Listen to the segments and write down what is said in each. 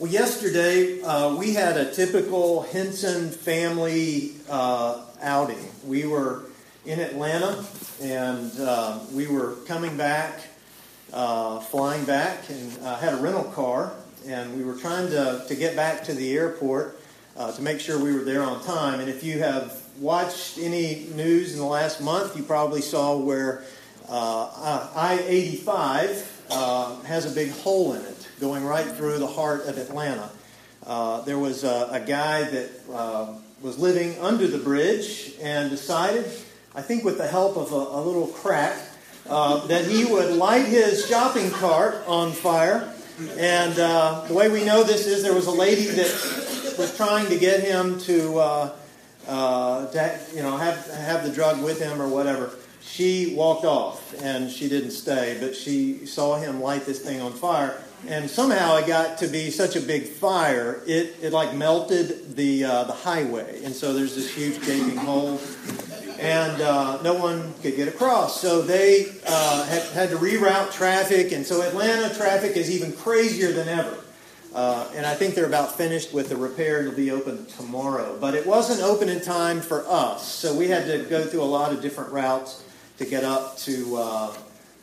Well, yesterday uh, we had a typical Henson family uh, outing. We were in Atlanta and uh, we were coming back, uh, flying back, and uh, had a rental car. And we were trying to, to get back to the airport uh, to make sure we were there on time. And if you have watched any news in the last month, you probably saw where I 85 has a big hole in it going right through the heart of Atlanta. Uh, there was a, a guy that uh, was living under the bridge and decided, I think with the help of a, a little crack, uh, that he would light his shopping cart on fire. And uh, the way we know this is there was a lady that was trying to get him to, uh, uh, to you know, have, have the drug with him or whatever she walked off and she didn't stay, but she saw him light this thing on fire and somehow it got to be such a big fire, it, it like melted the, uh, the highway. And so there's this huge gaping hole, and uh, no one could get across. So they uh, had, had to reroute traffic, and so Atlanta traffic is even crazier than ever. Uh, and I think they're about finished with the repair. It'll be open tomorrow. But it wasn't open in time for us, so we had to go through a lot of different routes to get up to uh,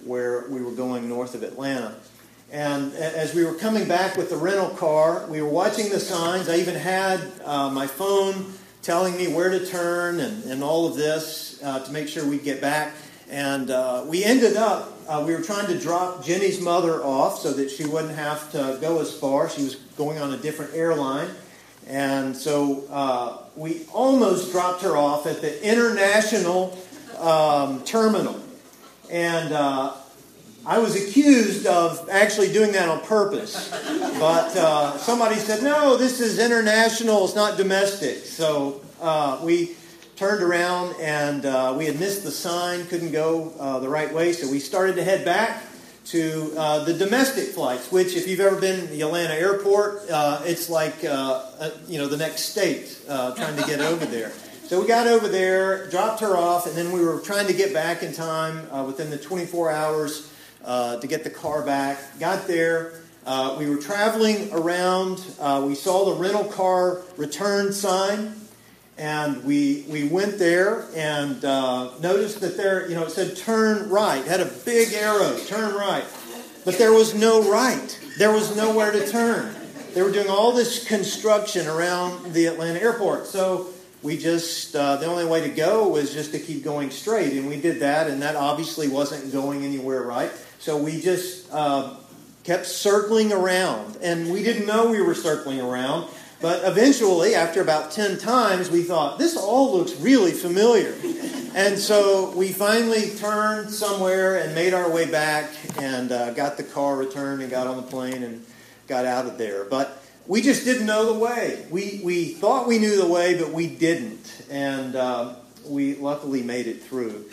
where we were going north of Atlanta. And as we were coming back with the rental car, we were watching the signs. I even had uh, my phone telling me where to turn and, and all of this uh, to make sure we'd get back. And uh, we ended up, uh, we were trying to drop Jenny's mother off so that she wouldn't have to go as far. She was going on a different airline. And so uh, we almost dropped her off at the international um, terminal. And uh, I was accused of actually doing that on purpose. But uh, somebody said, no, this is international, it's not domestic. So uh, we turned around and uh, we had missed the sign, couldn't go uh, the right way. So we started to head back to uh, the domestic flights, which, if you've ever been to the Atlanta airport, uh, it's like you know the next state trying to get over there. So we got over there, dropped her off, and then we were trying to get back in time within the 24 hours uh, to get the car back. Got there. Uh, we were traveling around. Uh, we saw the rental car return sign. And we, we went there and uh, noticed that there, you know, it said turn right. It had a big arrow, turn right. But there was no right. There was nowhere to turn. They were doing all this construction around the Atlanta airport. So we just, uh, the only way to go was just to keep going straight. And we did that, and that obviously wasn't going anywhere right. So we just uh, kept circling around, and we didn't know we were circling around. But eventually, after about 10 times, we thought, this all looks really familiar. And so we finally turned somewhere and made our way back and uh, got the car returned and got on the plane and got out of there. But we just didn't know the way. We, we thought we knew the way, but we didn't. And uh, we luckily made it through.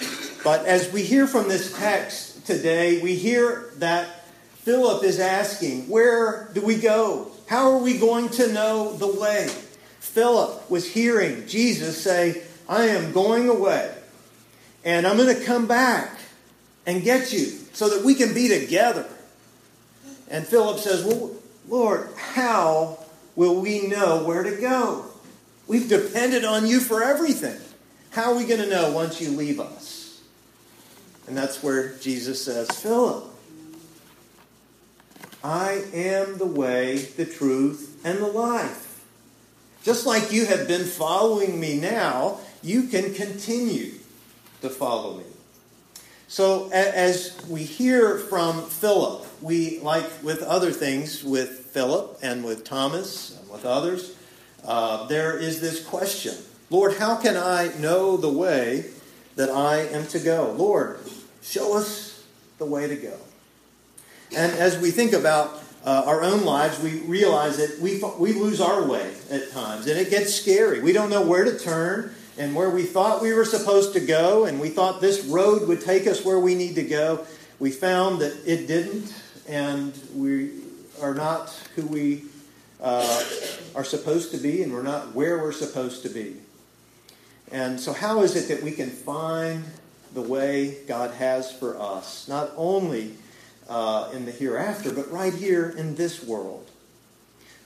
But as we hear from this text, today, we hear that Philip is asking, Where do we go? How are we going to know the way? Philip was hearing Jesus say, I am going away, and I'm going to come back and get you so that we can be together. And Philip says, Well, Lord, how will we know where to go? We've depended on you for everything. How are we going to know once you leave us? And that's where Jesus says, Philip, I am the way, the truth, and the life. Just like you have been following me now, you can continue to follow me. So, as we hear from Philip, we, like with other things with Philip and with Thomas and with others, uh, there is this question Lord, how can I know the way that I am to go? Lord, Show us the way to go. And as we think about uh, our own lives, we realize that we, we lose our way at times, and it gets scary. We don't know where to turn and where we thought we were supposed to go, and we thought this road would take us where we need to go. We found that it didn't, and we are not who we uh, are supposed to be, and we're not where we're supposed to be. And so, how is it that we can find the way God has for us, not only uh, in the hereafter, but right here in this world.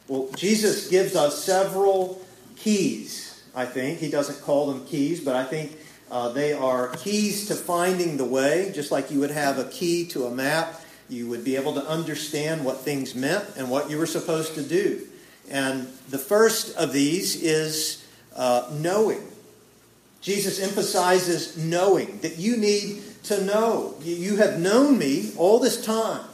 Well, Jesus gives us several keys, I think. He doesn't call them keys, but I think uh, they are keys to finding the way, just like you would have a key to a map. You would be able to understand what things meant and what you were supposed to do. And the first of these is uh, knowing. Jesus emphasizes knowing, that you need to know. You have known me all this time.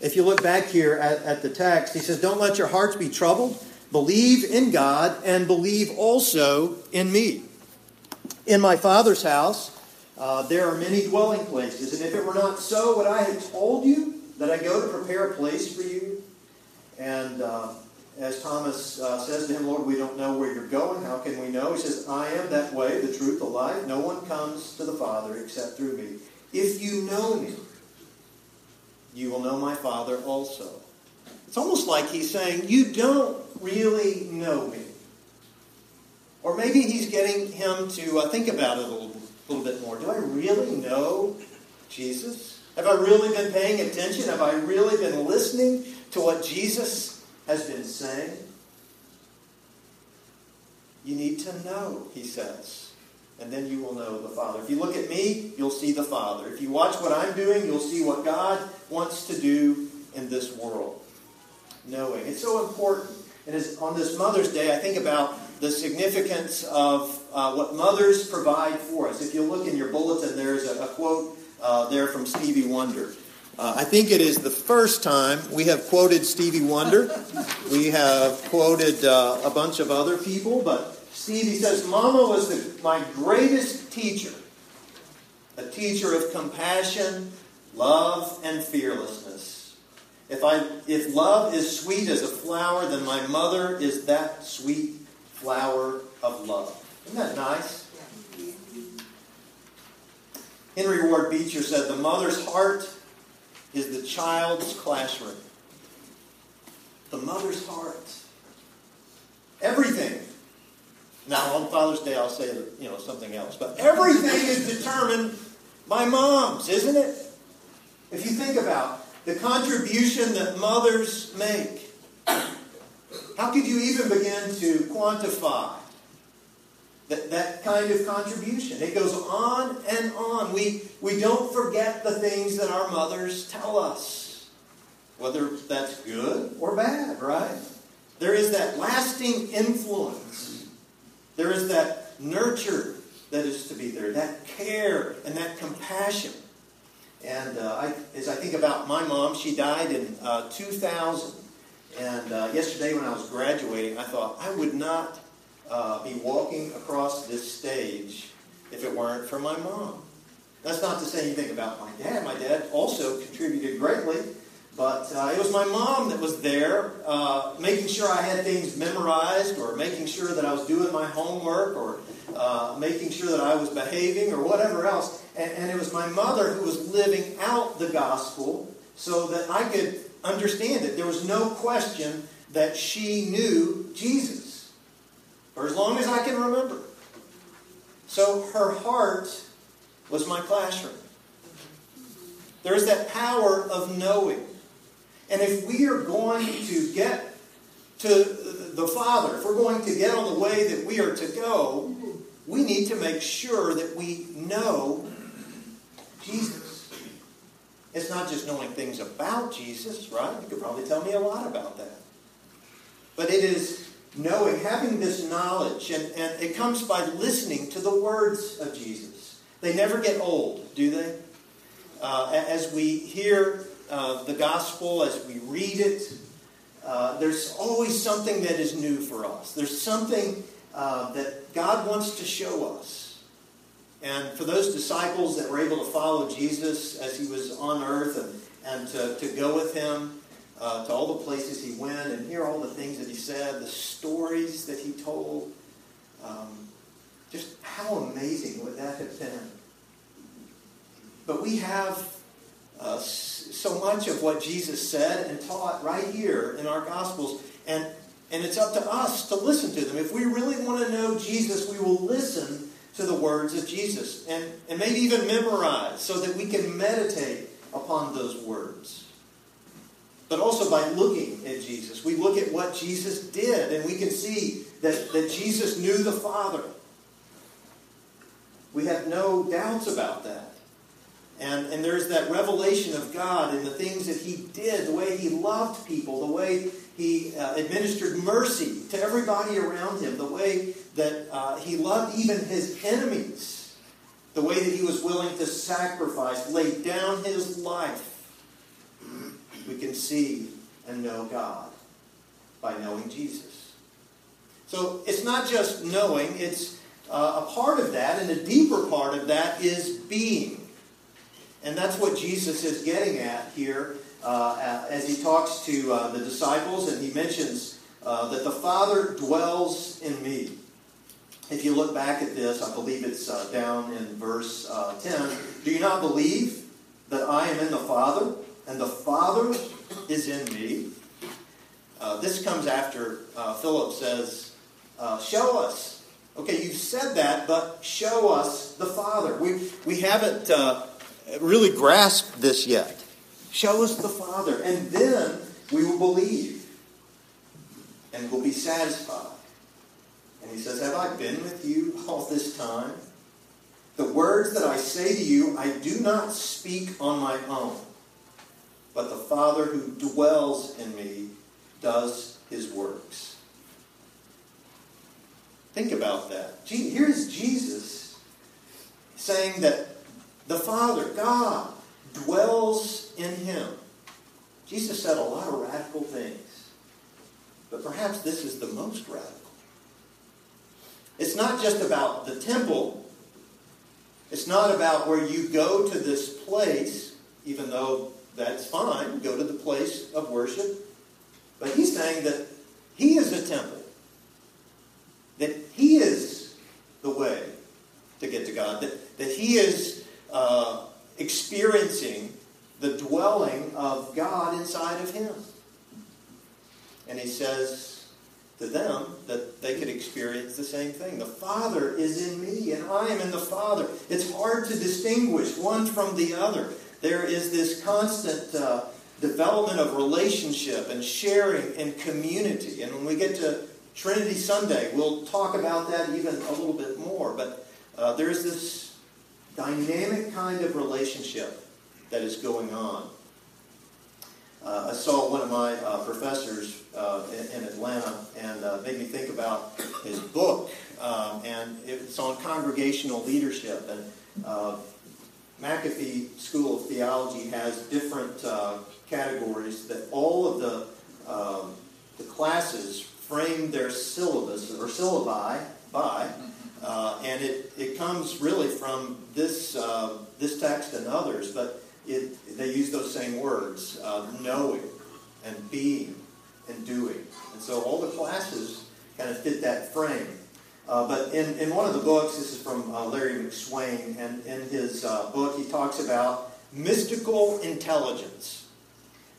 If you look back here at, at the text, he says, Don't let your hearts be troubled. Believe in God and believe also in me. In my Father's house, uh, there are many dwelling places. And if it were not so, would I have told you that I go to prepare a place for you? And uh, as Thomas uh, says to him, Lord, we don't know where you're going. How can we know? He says, I am that way, the truth, the life. No one comes to the Father except through me. If you know me, you will know my Father also. It's almost like he's saying, You don't really know me. Or maybe he's getting him to uh, think about it a little, little bit more. Do I really know Jesus? Have I really been paying attention? Have I really been listening to what Jesus has been saying? You need to know, he says and then you will know the Father. If you look at me, you'll see the Father. If you watch what I'm doing, you'll see what God wants to do in this world. Knowing. It's so important. And as on this Mother's Day, I think about the significance of uh, what mothers provide for us. If you look in your bulletin, there's a, a quote uh, there from Stevie Wonder. Uh, I think it is the first time we have quoted Stevie Wonder. We have quoted uh, a bunch of other people, but Stevie says, Mama was the, my greatest teacher, a teacher of compassion, love, and fearlessness. If, I, if love is sweet as a flower, then my mother is that sweet flower of love. Isn't that nice? Henry Ward Beecher said, The mother's heart is the child's classroom. The mother's heart. Everything now, on Father's Day, I'll say you know something else. But everything is determined by moms, isn't it? If you think about the contribution that mothers make, how could you even begin to quantify that, that kind of contribution? It goes on and on. We, we don't forget the things that our mothers tell us, whether that's good or bad, right? There is that lasting influence there is that nurture that is to be there, that care and that compassion. And uh, I, as I think about my mom, she died in uh, 2000. And uh, yesterday, when I was graduating, I thought I would not uh, be walking across this stage if it weren't for my mom. That's not to say anything about my dad. My dad also contributed greatly but uh, it was my mom that was there, uh, making sure I had things memorized, or making sure that I was doing my homework, or uh, making sure that I was behaving, or whatever else. And, and it was my mother who was living out the gospel so that I could understand it. There was no question that she knew Jesus for as long as I can remember. So her heart was my classroom. There is that power of knowing. And if we are going to get to the Father, if we're going to get on the way that we are to go, we need to make sure that we know Jesus. It's not just knowing things about Jesus, right? You could probably tell me a lot about that. But it is knowing, having this knowledge, and, and it comes by listening to the words of Jesus. They never get old, do they? Uh, as we hear uh, the gospel, as we read it, uh, there's always something that is new for us. There's something uh, that God wants to show us. And for those disciples that were able to follow Jesus as he was on earth and, and to, to go with him uh, to all the places he went and hear all the things that he said, the stories that he told, um, just how amazing would that have been? But we have uh, so much of what Jesus said and taught right here in our Gospels. And, and it's up to us to listen to them. If we really want to know Jesus, we will listen to the words of Jesus and, and maybe even memorize so that we can meditate upon those words. But also by looking at Jesus. We look at what Jesus did, and we can see that, that Jesus knew the Father. We have no doubts about that. And, and there's that revelation of God and the things that He did, the way He loved people, the way He uh, administered mercy to everybody around Him, the way that uh, He loved even His enemies, the way that He was willing to sacrifice, lay down His life. We can see and know God by knowing Jesus. So it's not just knowing, it's uh, a part of that, and a deeper part of that is being. And that's what Jesus is getting at here uh, as he talks to uh, the disciples, and he mentions uh, that the Father dwells in me. If you look back at this, I believe it's uh, down in verse uh, 10. Do you not believe that I am in the Father, and the Father is in me? Uh, this comes after uh, Philip says, uh, Show us. Okay, you've said that, but show us the Father. We, we haven't uh, really grasped this yet. Show us the Father, and then we will believe and will be satisfied. And he says, Have I been with you all this time? The words that I say to you, I do not speak on my own, but the Father who dwells in me does his works. Think about that. Here's Jesus saying that the Father, God, dwells in him. Jesus said a lot of radical things, but perhaps this is the most radical. It's not just about the temple. It's not about where you go to this place, even though that's fine, go to the place of worship. But he's saying that he is the temple, that he is the way to get to God, that, that he is uh, experiencing the dwelling of God inside of him. And he says to them that they could experience the same thing. The Father is in me, and I am in the Father. It's hard to distinguish one from the other. There is this constant uh, development of relationship and sharing and community. And when we get to Trinity Sunday, we'll talk about that even a little bit more. But uh, there's this dynamic kind of relationship that is going on. Uh, I saw one of my uh, professors uh, in, in, Atlanta and uh, made me think about his book, um, and it's on congregational leadership. And uh, McAfee School of Theology has different uh, categories that all of the um, the classes frame their syllabus or syllabi by. Uh, and it, it comes really from this, uh, this text and others, but it, they use those same words uh, knowing and being and doing. And so all the classes kind of fit that frame. Uh, but in, in one of the books, this is from uh, Larry McSwain, and in his uh, book, he talks about mystical intelligence.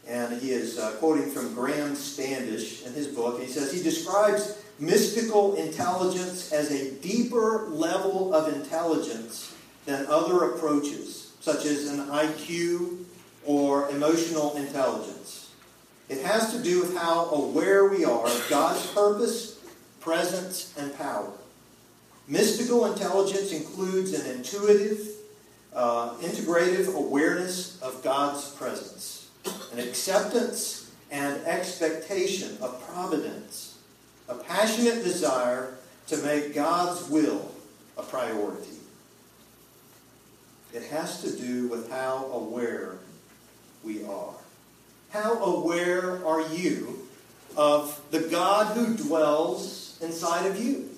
And he is quoting from Graham Standish in his book. He says he describes mystical intelligence as a deeper level of intelligence than other approaches, such as an IQ or emotional intelligence. It has to do with how aware we are of God's purpose, presence, and power. Mystical intelligence includes an intuitive, uh, integrative awareness of God's presence, an acceptance and expectation of providence a passionate desire to make God's will a priority. It has to do with how aware we are. How aware are you of the God who dwells inside of you?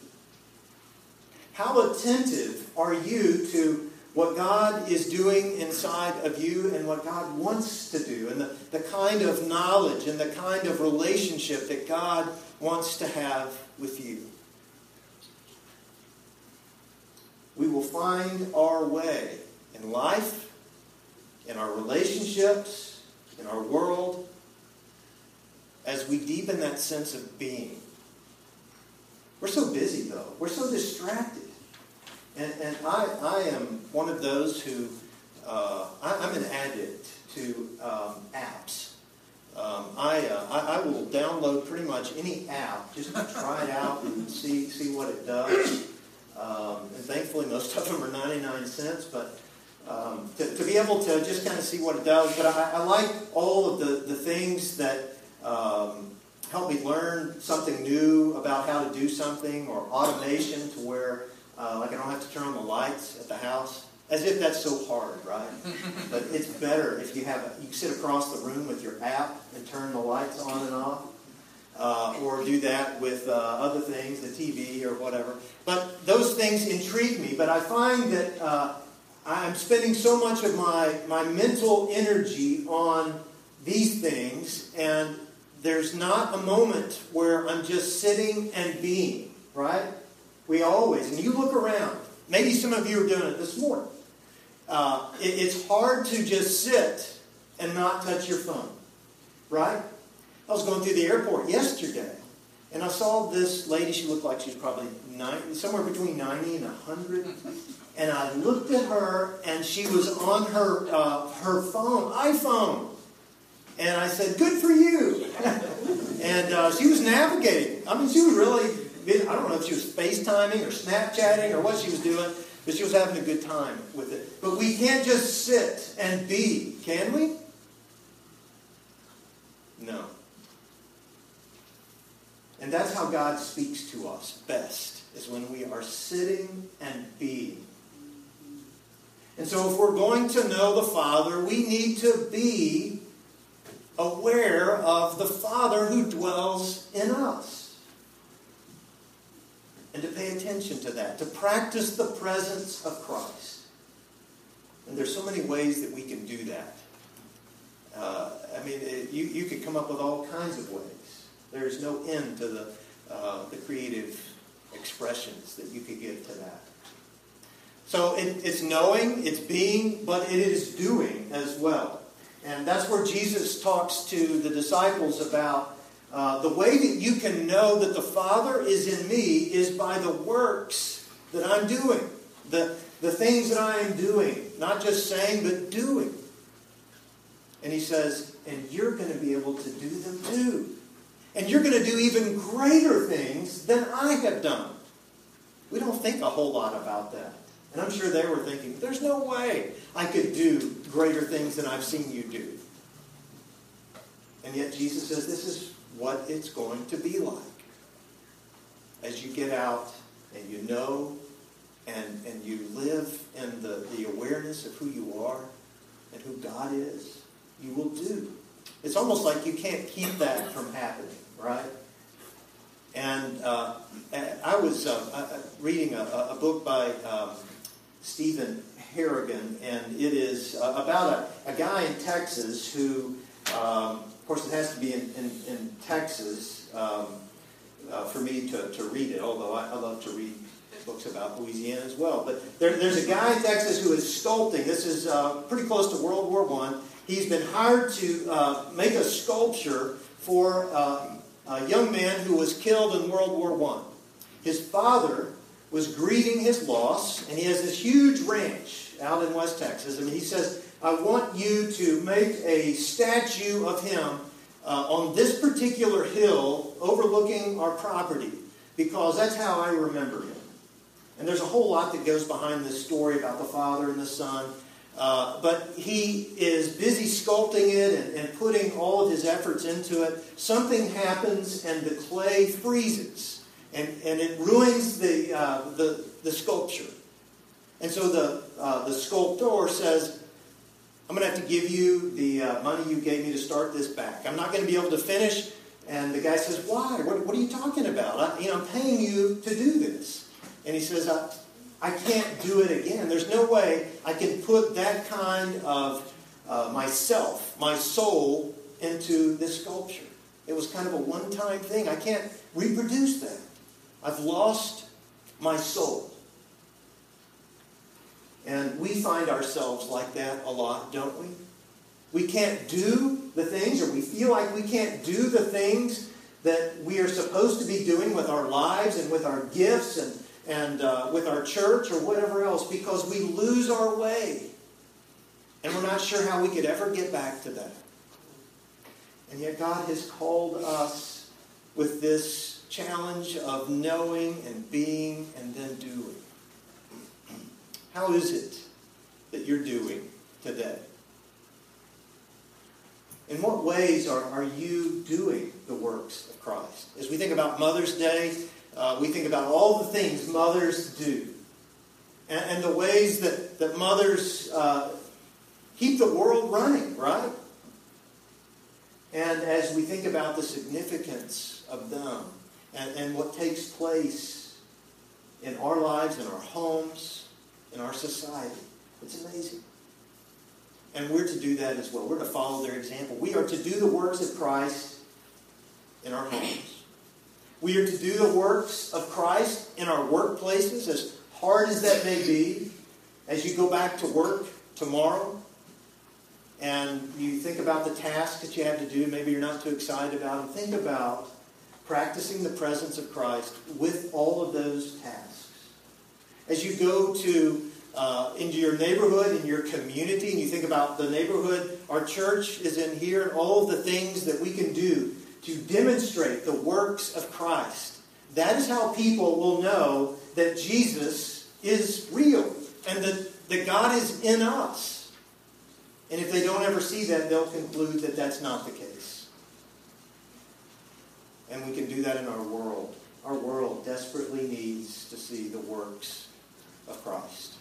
How attentive are you to what God is doing inside of you and what God wants to do, and the, the kind of knowledge and the kind of relationship that God wants to have with you. We will find our way in life, in our relationships, in our world, as we deepen that sense of being. We're so busy, though. We're so distracted. And, and I, I am one of those who, uh, I, am an addict to um, apps. Um, I, uh, I, I will download pretty much any app just to try it out and see see what it does. Um, and thankfully, most of them are 99 cents, but um, to, to, be able to just kind of see what it does. But I, I like all of the, the things that um, help me learn something new about how to do something or automation to where, uh, like, I don't have to turn on the lights at the house. As if that's so hard, right? but it's better if you have a, you sit across the room with your app and turn the lights on and off. Uh, or do that with uh, other things, the TV or whatever. But those things intrigue me. But I find that uh, I'm spending so much of my, my mental energy on these things, and there's not a moment where I'm just sitting and being, right? We always, and you look around, maybe some of you are doing it this morning. Uh, it, it's hard to just sit and not touch your phone, right? I was going through the airport yesterday, and I saw this lady. She looked like she was probably 90, somewhere between 90 and 100 and I looked at her, and she was on her uh, her phone, iPhone, and I said, "Good for you." and uh, she was navigating. I mean, she was really. I don't know if she was FaceTiming or Snapchatting or what she was doing, but she was having a good time with it. But we can't just sit and be, can we? No. And that's how God speaks to us best, is when we are sitting and being. And so, if we're going to know the Father, we need to be aware of the Father who dwells in us. And to pay attention to that, to practice the presence of Christ. And there's so many ways that we can do that. Uh, I mean, it, you, you could come up with all kinds of ways. There's no end to the, uh, the creative expressions that you could give to that. So it, it's knowing, it's being, but it is doing as well. And that's where Jesus talks to the disciples about uh, the way that you can know that the Father is in me is by the works that I'm doing. The, the things that I am doing. Not just saying, but doing. And he says, and you're going to be able to do them too. And you're going to do even greater things than I have done. We don't think a whole lot about that. And I'm sure they were thinking, there's no way I could do greater things than I've seen you do. And yet Jesus says this is what it's going to be like. As you get out and you know and, and you live in the, the awareness of who you are and who God is, you will do. It's almost like you can't keep that from happening, right? And uh, I was uh, reading a, a, book by um, Stephen Harrigan, and it is uh, about a, a, guy in Texas who, um, of course, it has to be in, in, in Texas um, uh, for me to, to read it, although I, I, love to read books about Louisiana as well. But there, there's a guy in Texas who is sculpting. This is uh, pretty close to World War I. He's been hired to uh, make a sculpture for uh, a young man who was killed in World War I. His father was grieving his loss, and he has this huge ranch out in West Texas. And he says, I want you to make a statue of him uh, on this particular hill overlooking our property, because that's how I remember him. And there's a whole lot that goes behind this story about the father and the son. Uh, but he is busy sculpting it and, and putting all of his efforts into it. Something happens and the clay freezes and, and it ruins the, uh, the, the sculpture. And so the, uh, the sculptor says, I'm going to have to give you the uh, money you gave me to start this back. I'm not going to be able to finish. And the guy says, Why? What, what are you talking about? I, you know, I'm paying you to do this. And he says, I, I can't do it again. There's no way I can put that kind of uh, myself, my soul, into this sculpture. It was kind of a one time thing. I can't reproduce that. I've lost my soul. And we find ourselves like that a lot, don't we? We can't do the things, or we feel like we can't do the things that we are supposed to be doing with our lives and with our gifts and, and uh, with our church or whatever else because we lose our way. And we're not sure how we could ever get back to that. And yet God has called us with this challenge of knowing and being and then doing. How is it that you're doing today? In what ways are, are you doing the works of Christ? As we think about Mother's Day, uh, we think about all the things mothers do and, and the ways that, that mothers uh, keep the world running, right? And as we think about the significance of them and, and what takes place in our lives, in our homes, in our society, it's amazing. And we're to do that as well. We're to follow their example. We are to do the works of Christ in our homes. We are to do the works of Christ in our workplaces, as hard as that may be, as you go back to work tomorrow and you think about the tasks that you have to do, maybe you're not too excited about them. Think about practicing the presence of Christ with all of those tasks. As you go to uh, into your neighborhood, in your community, and you think about the neighborhood, our church is in here, and all of the things that we can do to demonstrate the works of Christ. That is how people will know that Jesus is real and that, that God is in us. And if they don't ever see that, they'll conclude that that's not the case. And we can do that in our world. Our world desperately needs to see the works of Christ.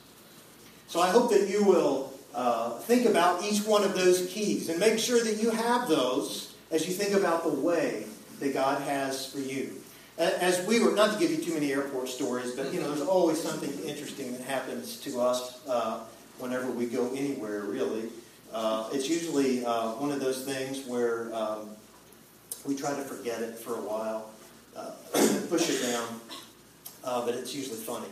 So I hope that you will uh, think about each one of those keys and make sure that you have those as you think about the way that God has for you. As we were, not to give you too many airport stories, but you know, there's always something interesting that happens to us uh, whenever we go anywhere, really. Uh, it's usually uh, one of those things where um, we try to forget it for a while, uh, push it down, uh, but it's usually funny.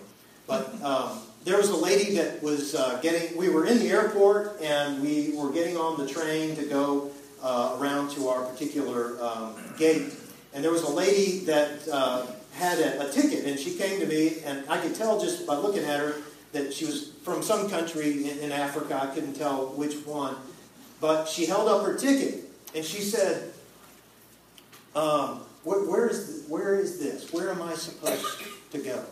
But um, there was a lady that was uh, getting, we were in the airport and we were getting on the train to go uh, around to our particular um, gate. And there was a lady that uh, had a, a, ticket and she came to me and I could tell just by looking at her that she was from some country in, in Africa. I couldn't tell which one. But she held up her ticket and she said, um, where, where, is, where is this? Where am I supposed to go?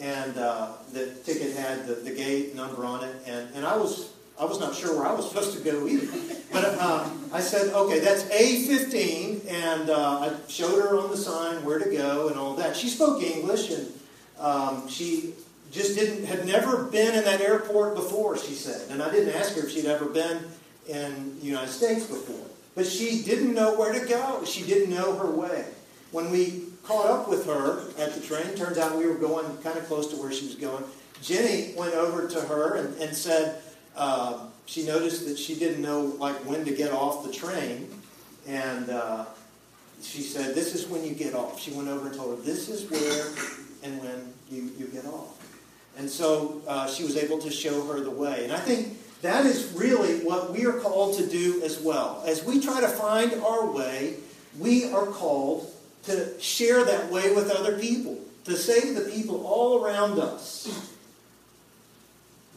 And uh, the ticket had the, the gate number on it, and, and I was I was not sure where I was supposed to go either. But uh, I said, okay, that's A15, and uh, I showed her on the sign where to go and all that. She spoke English, and um, she just didn't had never been in that airport before. She said, and I didn't ask her if she'd ever been in the United States before, but she didn't know where to go. She didn't know her way. When we caught up with her at the train. Turns out we were going kind of close to where she was going. Jenny went over to her and, and said uh, she noticed that she didn't know like when to get off the train, and uh, she said, "This is when you get off." She went over and told her, "This is where and when you, you get off." And so uh, she was able to show her the way. And I think that is really what we are called to do as well. As we try to find our way, we are called to share that way with other people, to to the people all around us,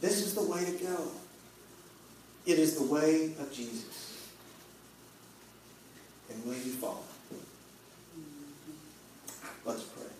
this is the way to go. It is the way of Jesus. And will you follow? Let's pray.